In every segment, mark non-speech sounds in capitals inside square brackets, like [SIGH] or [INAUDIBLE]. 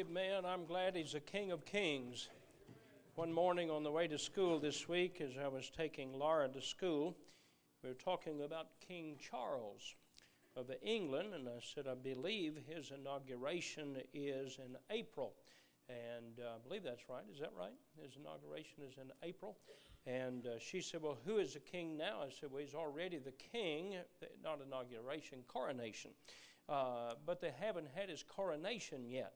Amen. I'm glad he's the King of Kings. One morning on the way to school this week, as I was taking Laura to school, we were talking about King Charles of England, and I said, I believe his inauguration is in April. And uh, I believe that's right. Is that right? His inauguration is in April. And uh, she said, Well, who is the king now? I said, Well, he's already the king, not inauguration, coronation. Uh, but they haven't had his coronation yet.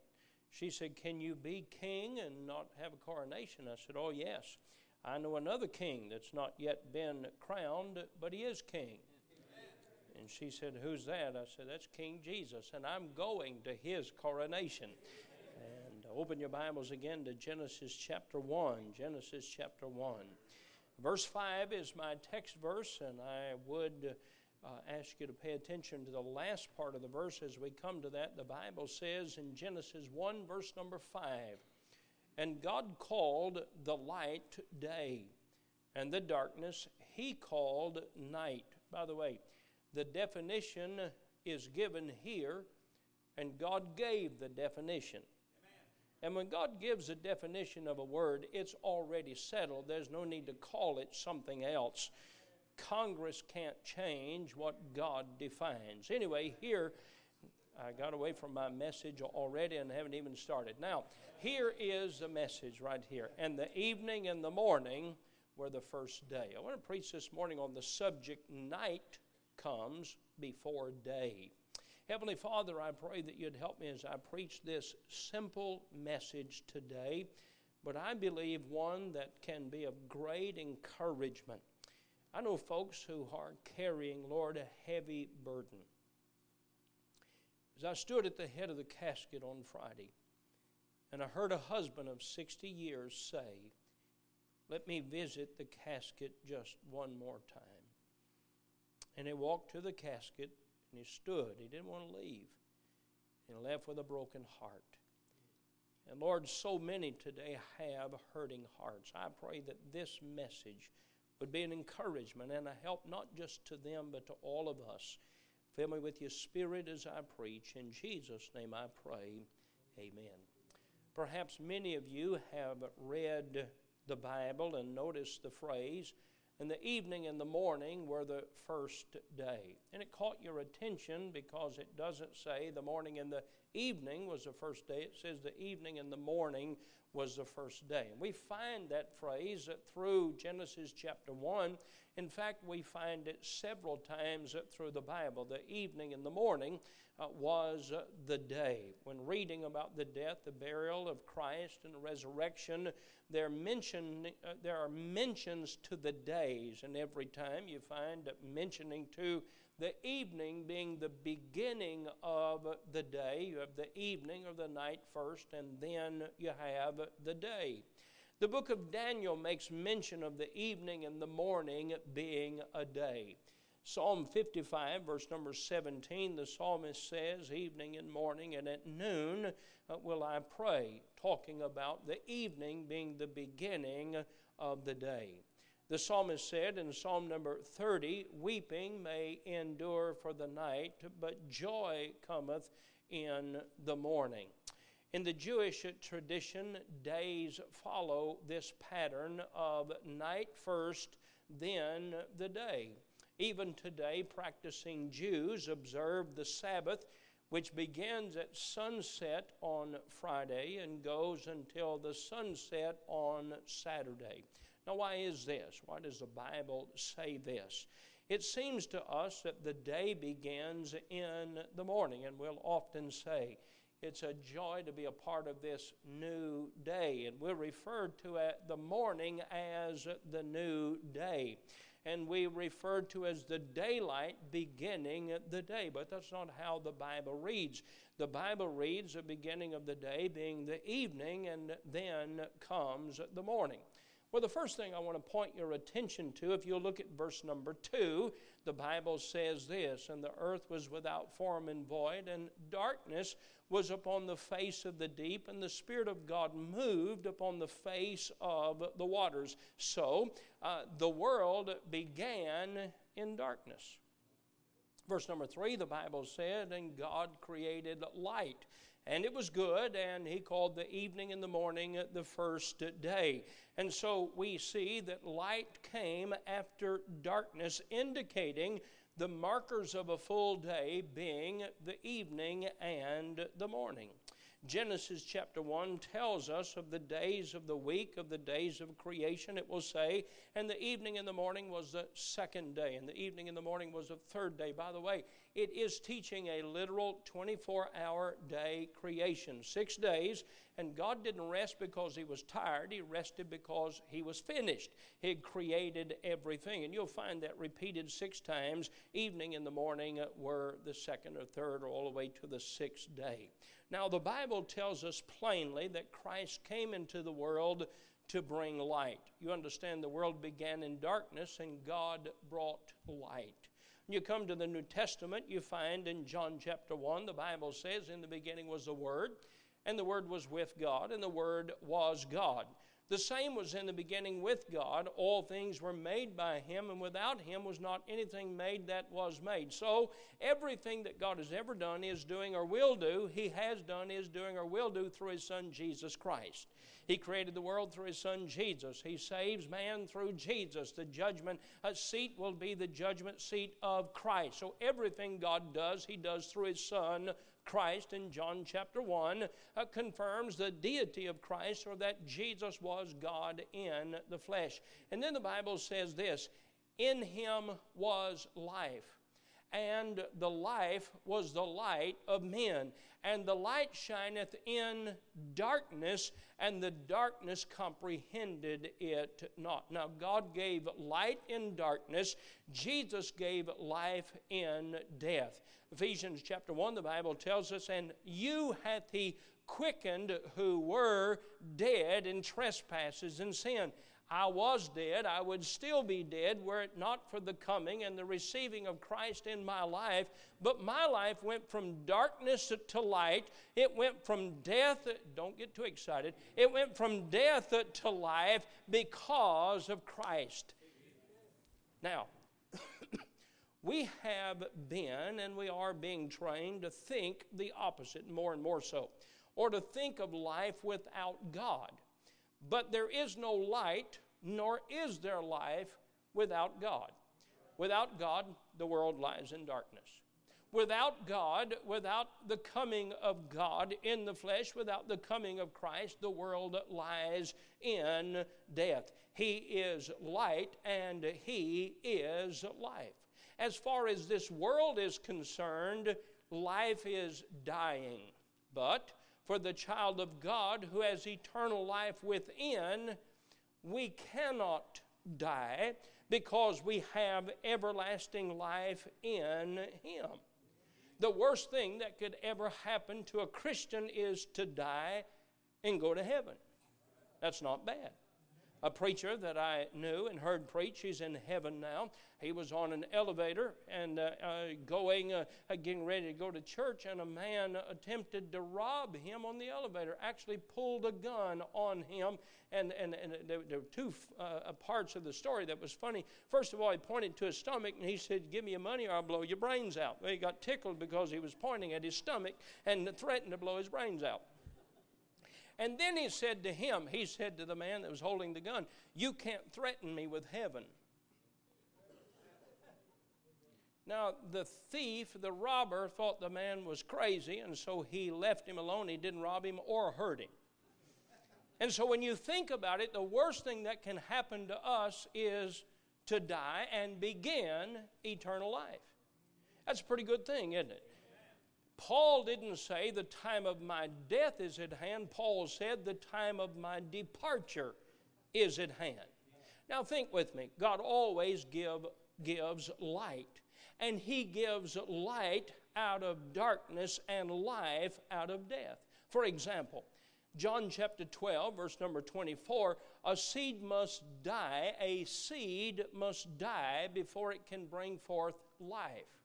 She said, Can you be king and not have a coronation? I said, Oh, yes. I know another king that's not yet been crowned, but he is king. And she said, Who's that? I said, That's King Jesus, and I'm going to his coronation. And open your Bibles again to Genesis chapter 1. Genesis chapter 1. Verse 5 is my text verse, and I would uh, Uh, ask you to pay attention to the last part of the verse as we come to that. The Bible says in Genesis 1, verse number 5 And God called the light day, and the darkness he called night. By the way, the definition is given here, and God gave the definition. And when God gives a definition of a word, it's already settled. There's no need to call it something else. Congress can't change what God defines. Anyway, here, I got away from my message already and haven't even started. Now, here is the message right here. And the evening and the morning were the first day. I want to preach this morning on the subject night comes before day. Heavenly Father, I pray that you'd help me as I preach this simple message today, but I believe one that can be of great encouragement I know folks who are carrying, Lord, a heavy burden. As I stood at the head of the casket on Friday, and I heard a husband of 60 years say, Let me visit the casket just one more time. And he walked to the casket and he stood. He didn't want to leave. And left with a broken heart. And Lord, so many today have hurting hearts. I pray that this message would be an encouragement and a help not just to them but to all of us. Fill me with your spirit as I preach. In Jesus' name I pray. Amen. Perhaps many of you have read the Bible and noticed the phrase, and the evening and the morning were the first day. And it caught your attention because it doesn't say the morning and the evening was the first day. It says the evening and the morning was the first day. And we find that phrase through Genesis chapter 1. In fact, we find it several times through the Bible. The evening and the morning uh, was uh, the day. When reading about the death, the burial of Christ, and the resurrection, there, mention, uh, there are mentions to the days. And every time you find mentioning to the evening being the beginning of the day. You have the evening or the night first, and then you have the day. The book of Daniel makes mention of the evening and the morning being a day. Psalm 55, verse number 17, the psalmist says, Evening and morning and at noon uh, will I pray, talking about the evening being the beginning of the day. The psalmist said in Psalm number 30, Weeping may endure for the night, but joy cometh in the morning. In the Jewish tradition, days follow this pattern of night first, then the day. Even today, practicing Jews observe the Sabbath, which begins at sunset on Friday and goes until the sunset on Saturday. Now, why is this? Why does the Bible say this? It seems to us that the day begins in the morning, and we'll often say, it's a joy to be a part of this new day. And we're referred to at the morning as the new day. And we refer to as the daylight beginning the day. But that's not how the Bible reads. The Bible reads the beginning of the day being the evening, and then comes the morning. Well, the first thing I want to point your attention to, if you'll look at verse number two, the Bible says this And the earth was without form and void, and darkness was upon the face of the deep, and the Spirit of God moved upon the face of the waters. So uh, the world began in darkness. Verse number three, the Bible said, And God created light And it was good, and he called the evening and the morning the first day. And so we see that light came after darkness, indicating the markers of a full day being the evening and the morning. Genesis chapter 1 tells us of the days of the week, of the days of creation, it will say, and the evening and the morning was the second day, and the evening and the morning was the third day. By the way, it is teaching a literal 24 hour day creation, six days, and God didn't rest because He was tired, He rested because He was finished. He had created everything, and you'll find that repeated six times. Evening and the morning were the second or third, or all the way to the sixth day. Now, the Bible tells us plainly that Christ came into the world to bring light. You understand, the world began in darkness and God brought light. You come to the New Testament, you find in John chapter 1, the Bible says, In the beginning was the Word, and the Word was with God, and the Word was God. The same was in the beginning with God. All things were made by Him, and without Him was not anything made that was made. So, everything that God has ever done, is doing, or will do, He has done, is doing, or will do through His Son Jesus Christ. He created the world through His Son Jesus. He saves man through Jesus. The judgment uh, seat will be the judgment seat of Christ. So, everything God does, He does through His Son Christ in John chapter 1 uh, confirms the deity of Christ or that Jesus was God in the flesh. And then the Bible says this In him was life, and the life was the light of men. And the light shineth in darkness, and the darkness comprehended it not. Now, God gave light in darkness, Jesus gave life in death. Ephesians chapter 1, the Bible tells us, And you hath he quickened who were dead in trespasses and sin. I was dead, I would still be dead were it not for the coming and the receiving of Christ in my life. But my life went from darkness to light. It went from death, don't get too excited, it went from death to life because of Christ. Now, [COUGHS] we have been and we are being trained to think the opposite more and more so, or to think of life without God. But there is no light, nor is there life without God. Without God, the world lies in darkness. Without God, without the coming of God in the flesh, without the coming of Christ, the world lies in death. He is light and He is life. As far as this world is concerned, life is dying. But for the child of God who has eternal life within, we cannot die because we have everlasting life in Him. The worst thing that could ever happen to a Christian is to die and go to heaven. That's not bad a preacher that I knew and heard preach. He's in heaven now. He was on an elevator and uh, uh, going, uh, getting ready to go to church, and a man attempted to rob him on the elevator. Actually, pulled a gun on him, and and, and there, there were two uh, parts of the story that was funny. First of all, he pointed to his stomach and he said, "Give me your money, or I'll blow your brains out." Well, he got tickled because he was pointing at his stomach and threatened to blow his brains out. And then he said to him, he said to the man that was holding the gun, You can't threaten me with heaven. Now, the thief, the robber, thought the man was crazy, and so he left him alone. He didn't rob him or hurt him. And so, when you think about it, the worst thing that can happen to us is to die and begin eternal life. That's a pretty good thing, isn't it? Paul didn't say the time of my death is at hand. Paul said the time of my departure is at hand. Now think with me. God always give, gives light, and He gives light out of darkness and life out of death. For example, John chapter 12, verse number 24 a seed must die, a seed must die before it can bring forth life.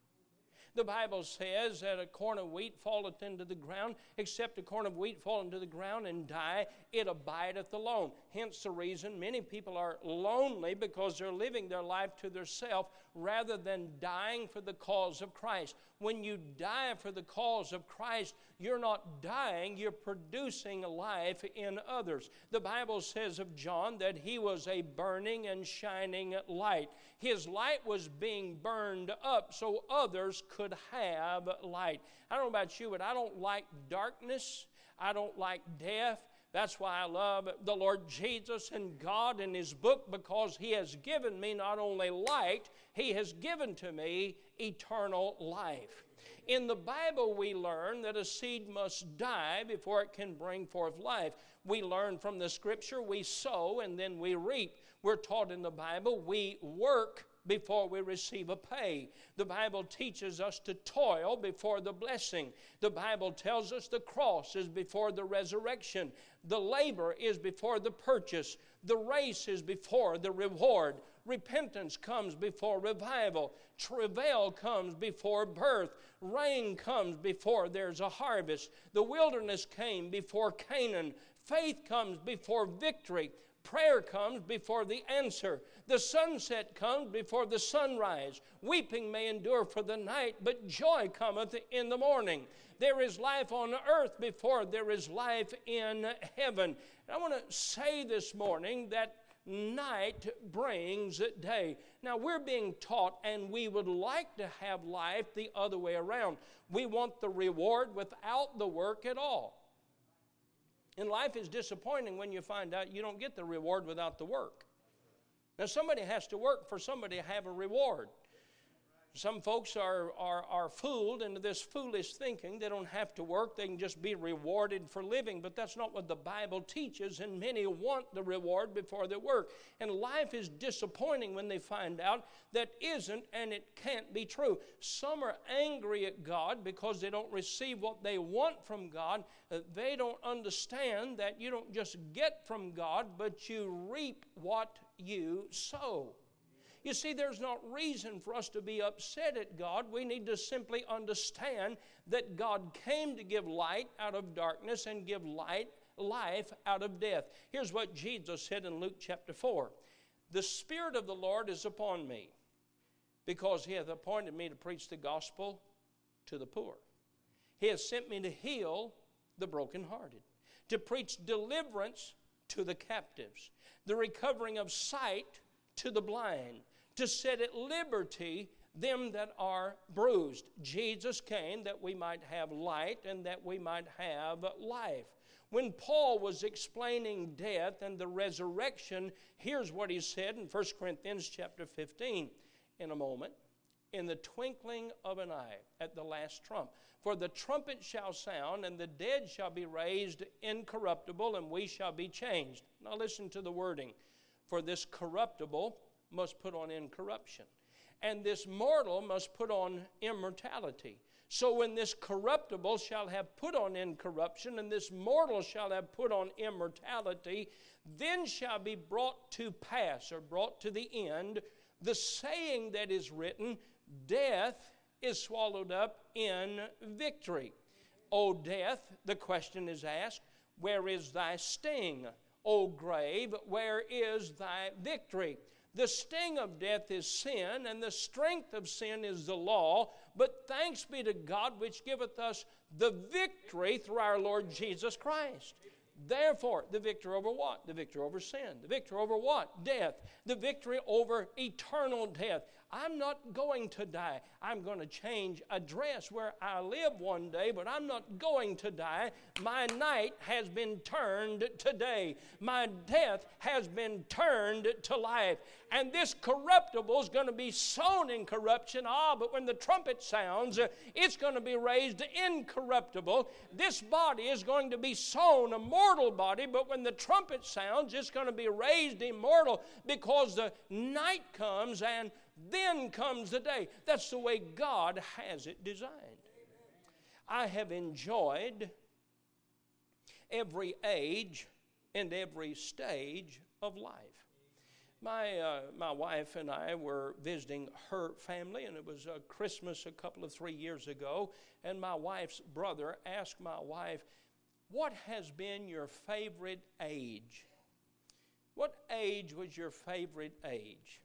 The Bible says that a corn of wheat falleth into the ground, except a corn of wheat fall into the ground and die, it abideth alone. Hence the reason many people are lonely because they're living their life to themselves rather than dying for the cause of Christ. When you die for the cause of Christ, you're not dying, you're producing life in others. The Bible says of John that he was a burning and shining light. His light was being burned up so others could have light. I don't know about you, but I don't like darkness. I don't like death. That's why I love the Lord Jesus and God and His book because He has given me not only light, He has given to me eternal life. In the Bible, we learn that a seed must die before it can bring forth life. We learn from the scripture we sow and then we reap. We're taught in the Bible we work before we receive a pay. The Bible teaches us to toil before the blessing. The Bible tells us the cross is before the resurrection. The labor is before the purchase. The race is before the reward. Repentance comes before revival. Travail comes before birth. Rain comes before there's a harvest. The wilderness came before Canaan. Faith comes before victory. Prayer comes before the answer. The sunset comes before the sunrise. Weeping may endure for the night, but joy cometh in the morning. There is life on earth before there is life in heaven. And I want to say this morning that night brings day. Now, we're being taught, and we would like to have life the other way around. We want the reward without the work at all. And life is disappointing when you find out you don't get the reward without the work. Now, somebody has to work for somebody to have a reward. Some folks are, are, are fooled into this foolish thinking. They don't have to work, they can just be rewarded for living. But that's not what the Bible teaches, and many want the reward before they work. And life is disappointing when they find out that isn't and it can't be true. Some are angry at God because they don't receive what they want from God. Uh, they don't understand that you don't just get from God, but you reap what you sow. You see, there's not reason for us to be upset at God. We need to simply understand that God came to give light out of darkness and give light, life out of death. Here's what Jesus said in Luke chapter 4 The Spirit of the Lord is upon me, because he hath appointed me to preach the gospel to the poor. He has sent me to heal the brokenhearted, to preach deliverance to the captives, the recovering of sight to the blind, to set at liberty them that are bruised. Jesus came that we might have light and that we might have life. When Paul was explaining death and the resurrection, here's what he said in 1 Corinthians chapter 15 in a moment. In the twinkling of an eye, at the last trump. For the trumpet shall sound, and the dead shall be raised incorruptible, and we shall be changed. Now listen to the wording. For this corruptible must put on incorruption, and this mortal must put on immortality. So when this corruptible shall have put on incorruption, and this mortal shall have put on immortality, then shall be brought to pass, or brought to the end, the saying that is written, Death is swallowed up in victory. O death, the question is asked, where is thy sting? O grave, where is thy victory? The sting of death is sin, and the strength of sin is the law. But thanks be to God, which giveth us the victory through our Lord Jesus Christ. Therefore, the victory over what? The victory over sin. The victory over what? Death. The victory over eternal death. I'm not going to die. I'm going to change address where I live one day, but I'm not going to die. My night has been turned to day. My death has been turned to life. And this corruptible is going to be sown in corruption. Ah, but when the trumpet sounds, it's going to be raised incorruptible. This body is going to be sown a mortal body, but when the trumpet sounds, it's going to be raised immortal because the night comes and then comes the day. That's the way God has it designed. I have enjoyed every age and every stage of life. My, uh, my wife and I were visiting her family, and it was a Christmas a couple of three years ago. And my wife's brother asked my wife, What has been your favorite age? What age was your favorite age?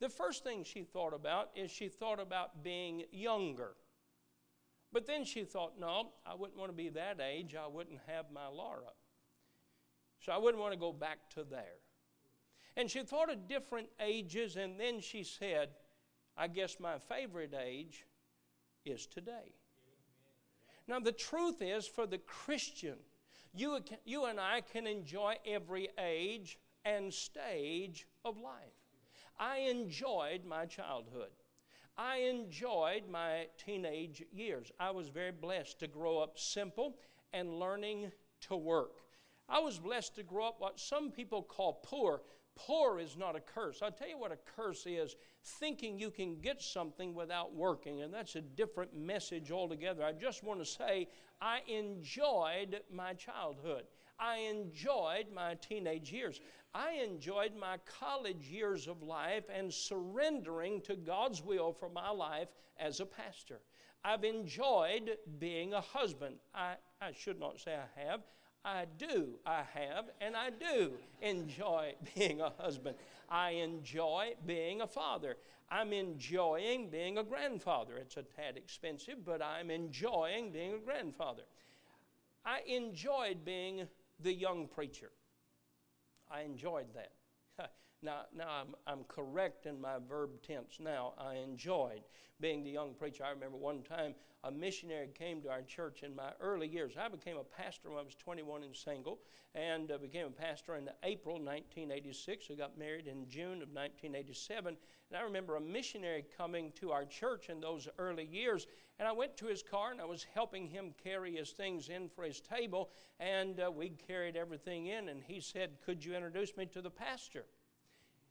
The first thing she thought about is she thought about being younger. But then she thought, no, I wouldn't want to be that age. I wouldn't have my Laura. So I wouldn't want to go back to there. And she thought of different ages, and then she said, I guess my favorite age is today. Now, the truth is, for the Christian, you, you and I can enjoy every age and stage of life. I enjoyed my childhood. I enjoyed my teenage years. I was very blessed to grow up simple and learning to work. I was blessed to grow up what some people call poor. Poor is not a curse. I'll tell you what a curse is thinking you can get something without working, and that's a different message altogether. I just want to say I enjoyed my childhood. I enjoyed my teenage years. I enjoyed my college years of life and surrendering to God's will for my life as a pastor. I've enjoyed being a husband. I, I should not say I have. I do, I have, and I do enjoy [LAUGHS] being a husband. I enjoy being a father. I'm enjoying being a grandfather. It's a tad expensive, but I'm enjoying being a grandfather. I enjoyed being the young preacher. I enjoyed that. [LAUGHS] Now, now I'm, I'm correct in my verb tense now. I enjoyed being the young preacher. I remember one time a missionary came to our church in my early years. I became a pastor when I was 21 and single, and uh, became a pastor in April 1986. I got married in June of 1987. And I remember a missionary coming to our church in those early years, and I went to his car and I was helping him carry his things in for his table, and uh, we carried everything in. And he said, Could you introduce me to the pastor?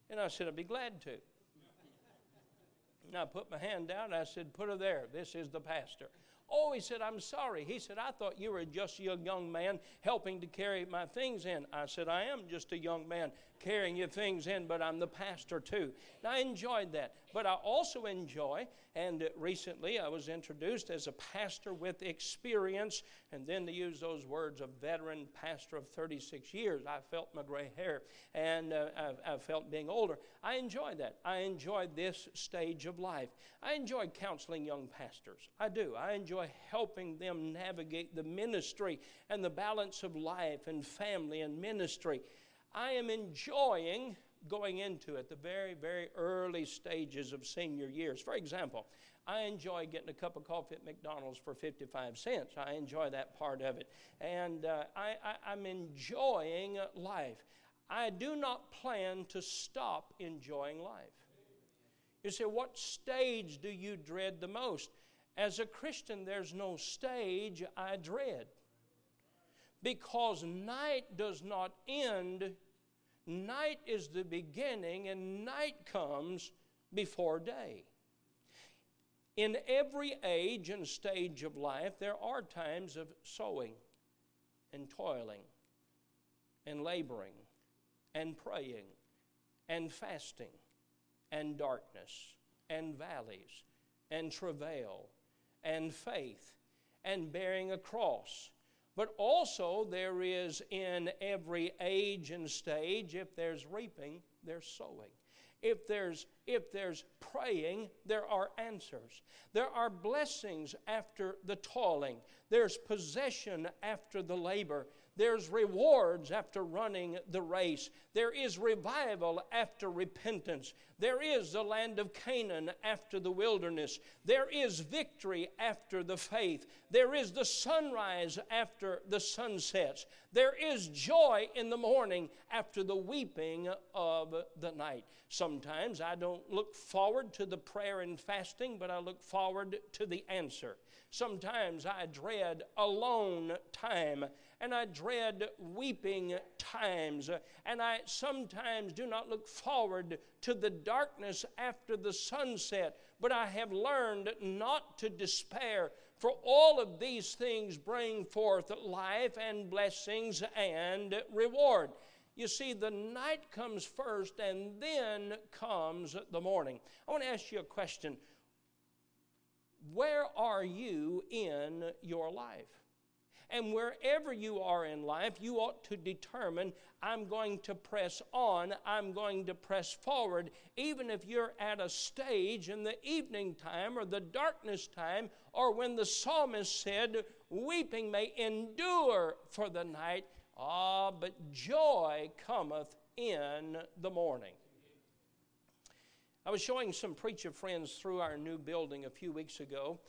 And I said, I'd be glad to. And I put my hand down I said, Put her there. This is the pastor. Oh, he said, I'm sorry. He said, I thought you were just a young man helping to carry my things in. I said, I am just a young man carrying your things in, but I'm the pastor too. And I enjoyed that. But I also enjoy, and recently I was introduced as a pastor with experience, and then to use those words, a veteran pastor of 36 years. I felt my gray hair, and uh, I, I felt being older. I enjoy that. I enjoy this stage of life. I enjoy counseling young pastors. I do. I enjoy helping them navigate the ministry and the balance of life and family and ministry. I am enjoying going into it, the very, very early stages of senior years. For example, I enjoy getting a cup of coffee at McDonald's for 55 cents. I enjoy that part of it. And uh, I, I, I'm enjoying life. I do not plan to stop enjoying life. You say, what stage do you dread the most? As a Christian, there's no stage I dread. Because night does not end Night is the beginning, and night comes before day. In every age and stage of life, there are times of sowing and toiling and laboring and praying and fasting and darkness and valleys and travail and faith and bearing a cross but also, there is in every age and stage, if there's reaping, there's sowing. If there's, if there's praying, there are answers. There are blessings after the toiling. There's possession after the labor. There's rewards after running the race. There is revival after repentance. There is the land of Canaan after the wilderness. There is victory after the faith. There is the sunrise after the sunsets. There is joy in the morning after the weeping of the night. Sometimes I don't look forward to the prayer and fasting, but I look forward to the answer. Sometimes I dread alone time and I dread weeping times, and I sometimes do not look forward to the darkness after the sunset, but I have learned not to despair, for all of these things bring forth life and blessings and reward. You see, the night comes first and then comes the morning. I want to ask you a question. Where are you in your life? And wherever you are in life, you ought to determine I'm going to press on, I'm going to press forward, even if you're at a stage in the evening time or the darkness time, or when the psalmist said, Weeping may endure for the night, ah, but joy cometh in the morning. I was showing some preacher friends through our new building a few weeks ago,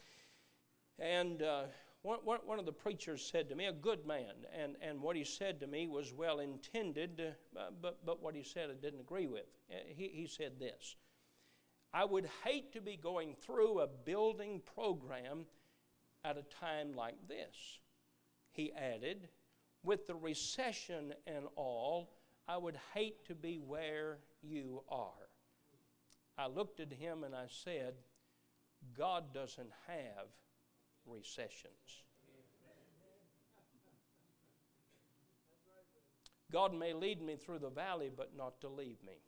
and uh, one, one, of the preachers said to me, a good man, and, and what he said to me was well intended, uh, but, but what he said I didn't agree with. Uh, he, he said this I would hate to be going through a building program at a time like this. He added, with the recession and all, I would hate to be where you are. I looked at him and I said, God doesn't have recessions. God may lead me through the valley, but not to leave me.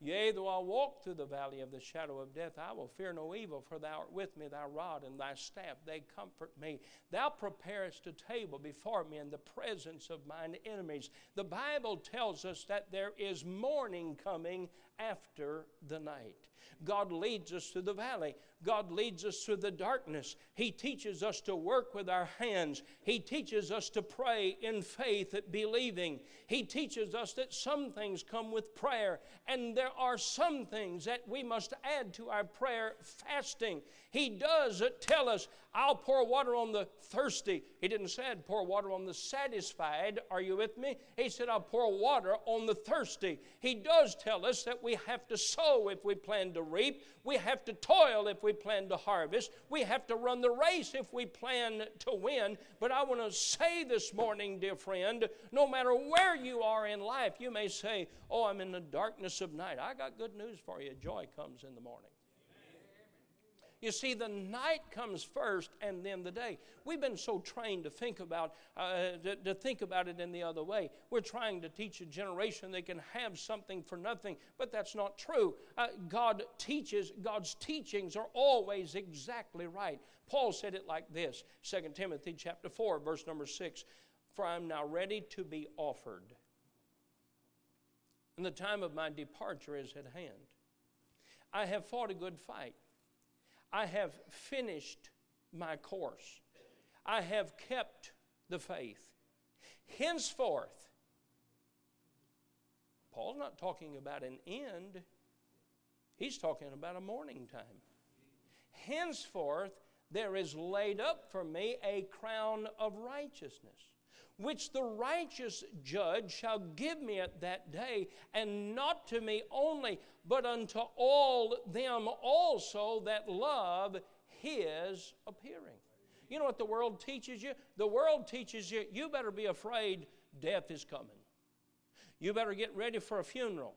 Yea, though I walk through the valley of the shadow of death, I will fear no evil, for thou art with me, thy rod and thy staff, they comfort me. Thou preparest a table before me in the presence of mine enemies. The Bible tells us that there is morning coming after the night. God leads us through the valley. God leads us through the darkness. He teaches us to work with our hands. He teaches us to pray in faith, at believing. He teaches us that some things come with prayer, and there are some things that we must add to our prayer fasting. He does tell us, I'll pour water on the thirsty. He didn't say pour water on the satisfied. Are you with me? He said, I'll pour water on the thirsty. He does tell us that we have to sow if we plan to reap. We have to toil if we plan to harvest. We have to run the race if we plan to win. But I want to say this morning, dear friend, no matter where you are in life, you may say, Oh, I'm in the darkness of night. I got good news for you. Joy comes in the morning. You see, the night comes first and then the day. We've been so trained to think about uh, to, to, think about it in the other way. We're trying to teach a generation they can have something for nothing, but that's not true. Uh, God teaches, God's teachings are always exactly right. Paul said it like this 2 Timothy chapter 4, verse number 6 For I am now ready to be offered, and the time of my departure is at hand. I have fought a good fight. I have finished my course. I have kept the faith. Henceforth, Paul's not talking about an end, he's talking about a morning time. Henceforth, there is laid up for me a crown of righteousness which the righteous judge shall give me at that day, and not to me only, but unto all them also that love his appearing. You know what the world teaches you? The world teaches you, you better be afraid death is coming. You better get ready for a funeral.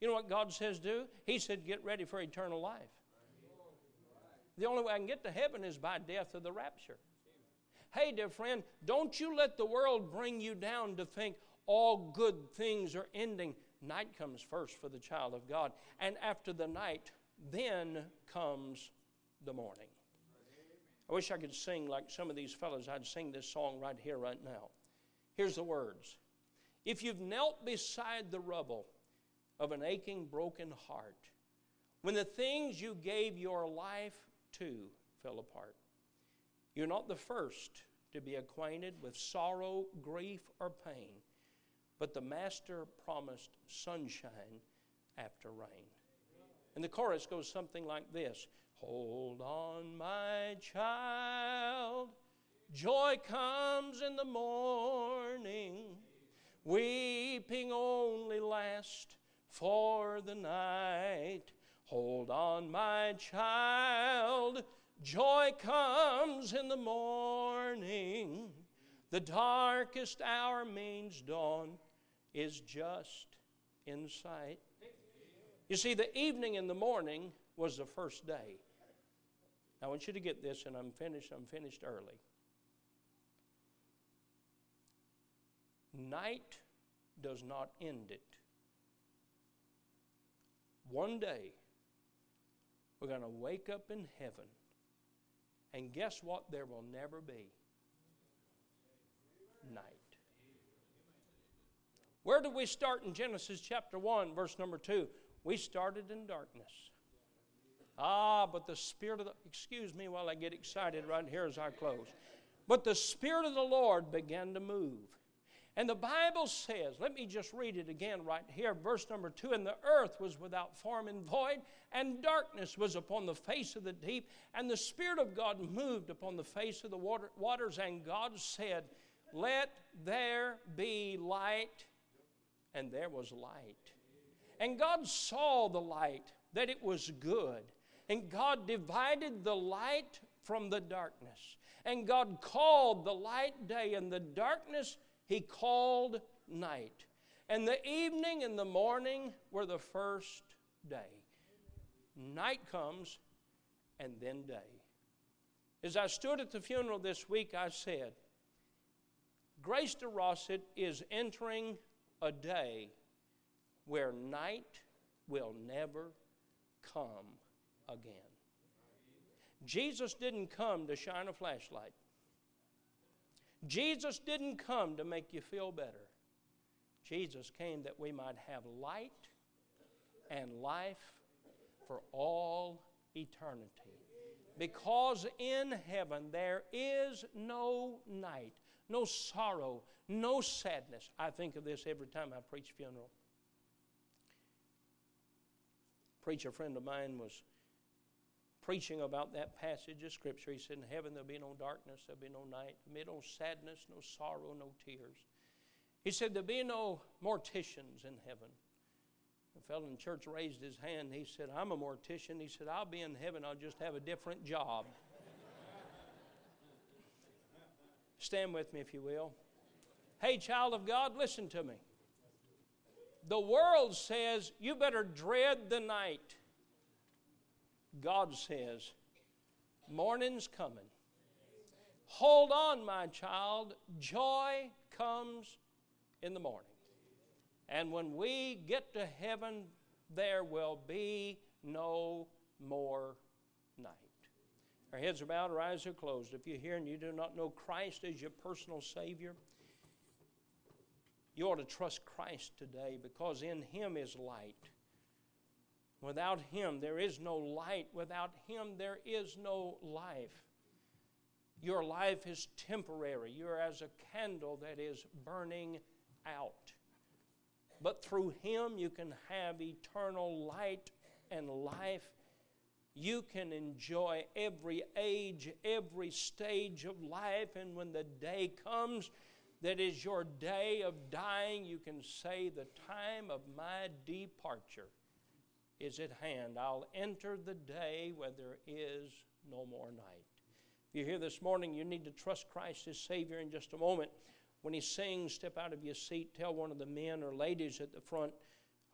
You know what God says do? He said, get ready for eternal life. The only way I can get to heaven is by death or the rapture. Hey, dear friend, don't you let the world bring you down to think all good things are ending. Night comes first for the child of God. And after the night, then comes the morning. I wish I could sing like some of these fellows. I'd sing this song right here, right now. Here's the words If you've knelt beside the rubble of an aching, broken heart, when the things you gave your life to fell apart, you're not the first to be acquainted with sorrow, grief, or pain, but the Master promised sunshine after rain. And the chorus goes something like this Hold on, my child, joy comes in the morning, weeping only lasts for the night. Hold on, my child Joy comes in the morning. The darkest hour means dawn is just in sight. You see, the evening and the morning was the first day. I want you to get this, and I'm finished. I'm finished early. Night does not end it. One day, we're going to wake up in heaven and guess what? There will never be night. Where did we start in Genesis chapter 1, verse number 2? We started in darkness. Ah, but the Spirit of the, excuse me while I get excited right here as I close. But the Spirit of the Lord began to move. And the Bible says, let me just read it again right here, verse number two, and the earth was without form and void, and darkness was upon the face of the deep, and the Spirit of God moved upon the face of the water, waters, and God said, Let there be light, and there was light. And God saw the light, that it was good. And God divided the light from the darkness. And God called the light day, and the darkness he called night. And the evening and the morning were the first day. Night comes, and then day. As I stood at the funeral this week, I said, Grace de Rosset is entering a day where night will never come again. Jesus didn't come to shine a flashlight. Jesus didn't come to make you feel better. Jesus came that we might have light and life for all eternity. Because in heaven there is no night, no sorrow, no sadness. I think of this every time I preach funeral. Preacher friend of mine was preaching about that passage of Scripture. He said, In heaven there'll be no darkness, there'll be no night, there'll be no sadness, no sorrow, no tears. He said, There'll be no morticians in heaven. A fellow in church raised his hand. He said, I'm a mortician. He said, I'll be in heaven, I'll just have a different job. [LAUGHS] Stand with me, if you will. Hey, child of God, listen to me. The world says you better dread the night. God says, Morning's coming. Hold on, my child. Joy comes in the morning. And when we get to heaven, there will be no more night. Our heads are bowed, our eyes are closed. If you're here and you do not know Christ as your personal Savior, you ought to trust Christ today because in Him is light. Without Him, there is no light. Without Him, there is no life. Your life is temporary. You're as a candle that is burning out. But through Him, you can have eternal light and life. You can enjoy every age, every stage of life. And when the day comes that is your day of dying, you can say, The time of my departure is at hand. I'll enter the day where there is no more night. If you're here this morning, you need to trust Christ as Savior in just a moment. When He sings, step out of your seat, tell one of the men or ladies at the front,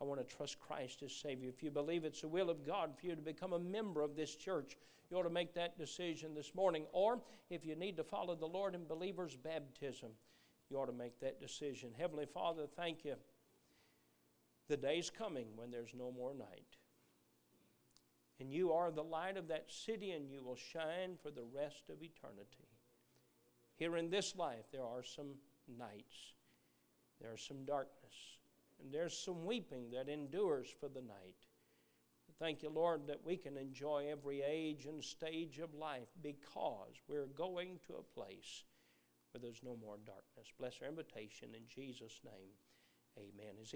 I want to trust Christ as Savior. If you believe it's the will of God for you to become a member of this church, you ought to make that decision this morning. Or if you need to follow the Lord in believer's baptism, you ought to make that decision. Heavenly Father, thank you. The day's coming when there's no more night. And you are the light of that city, and you will shine for the rest of eternity. Here in this life, there are some nights, there's some darkness, and there's some weeping that endures for the night. Thank you, Lord, that we can enjoy every age and stage of life because we're going to a place where there's no more darkness. Bless our invitation in Jesus' name. Amen. As he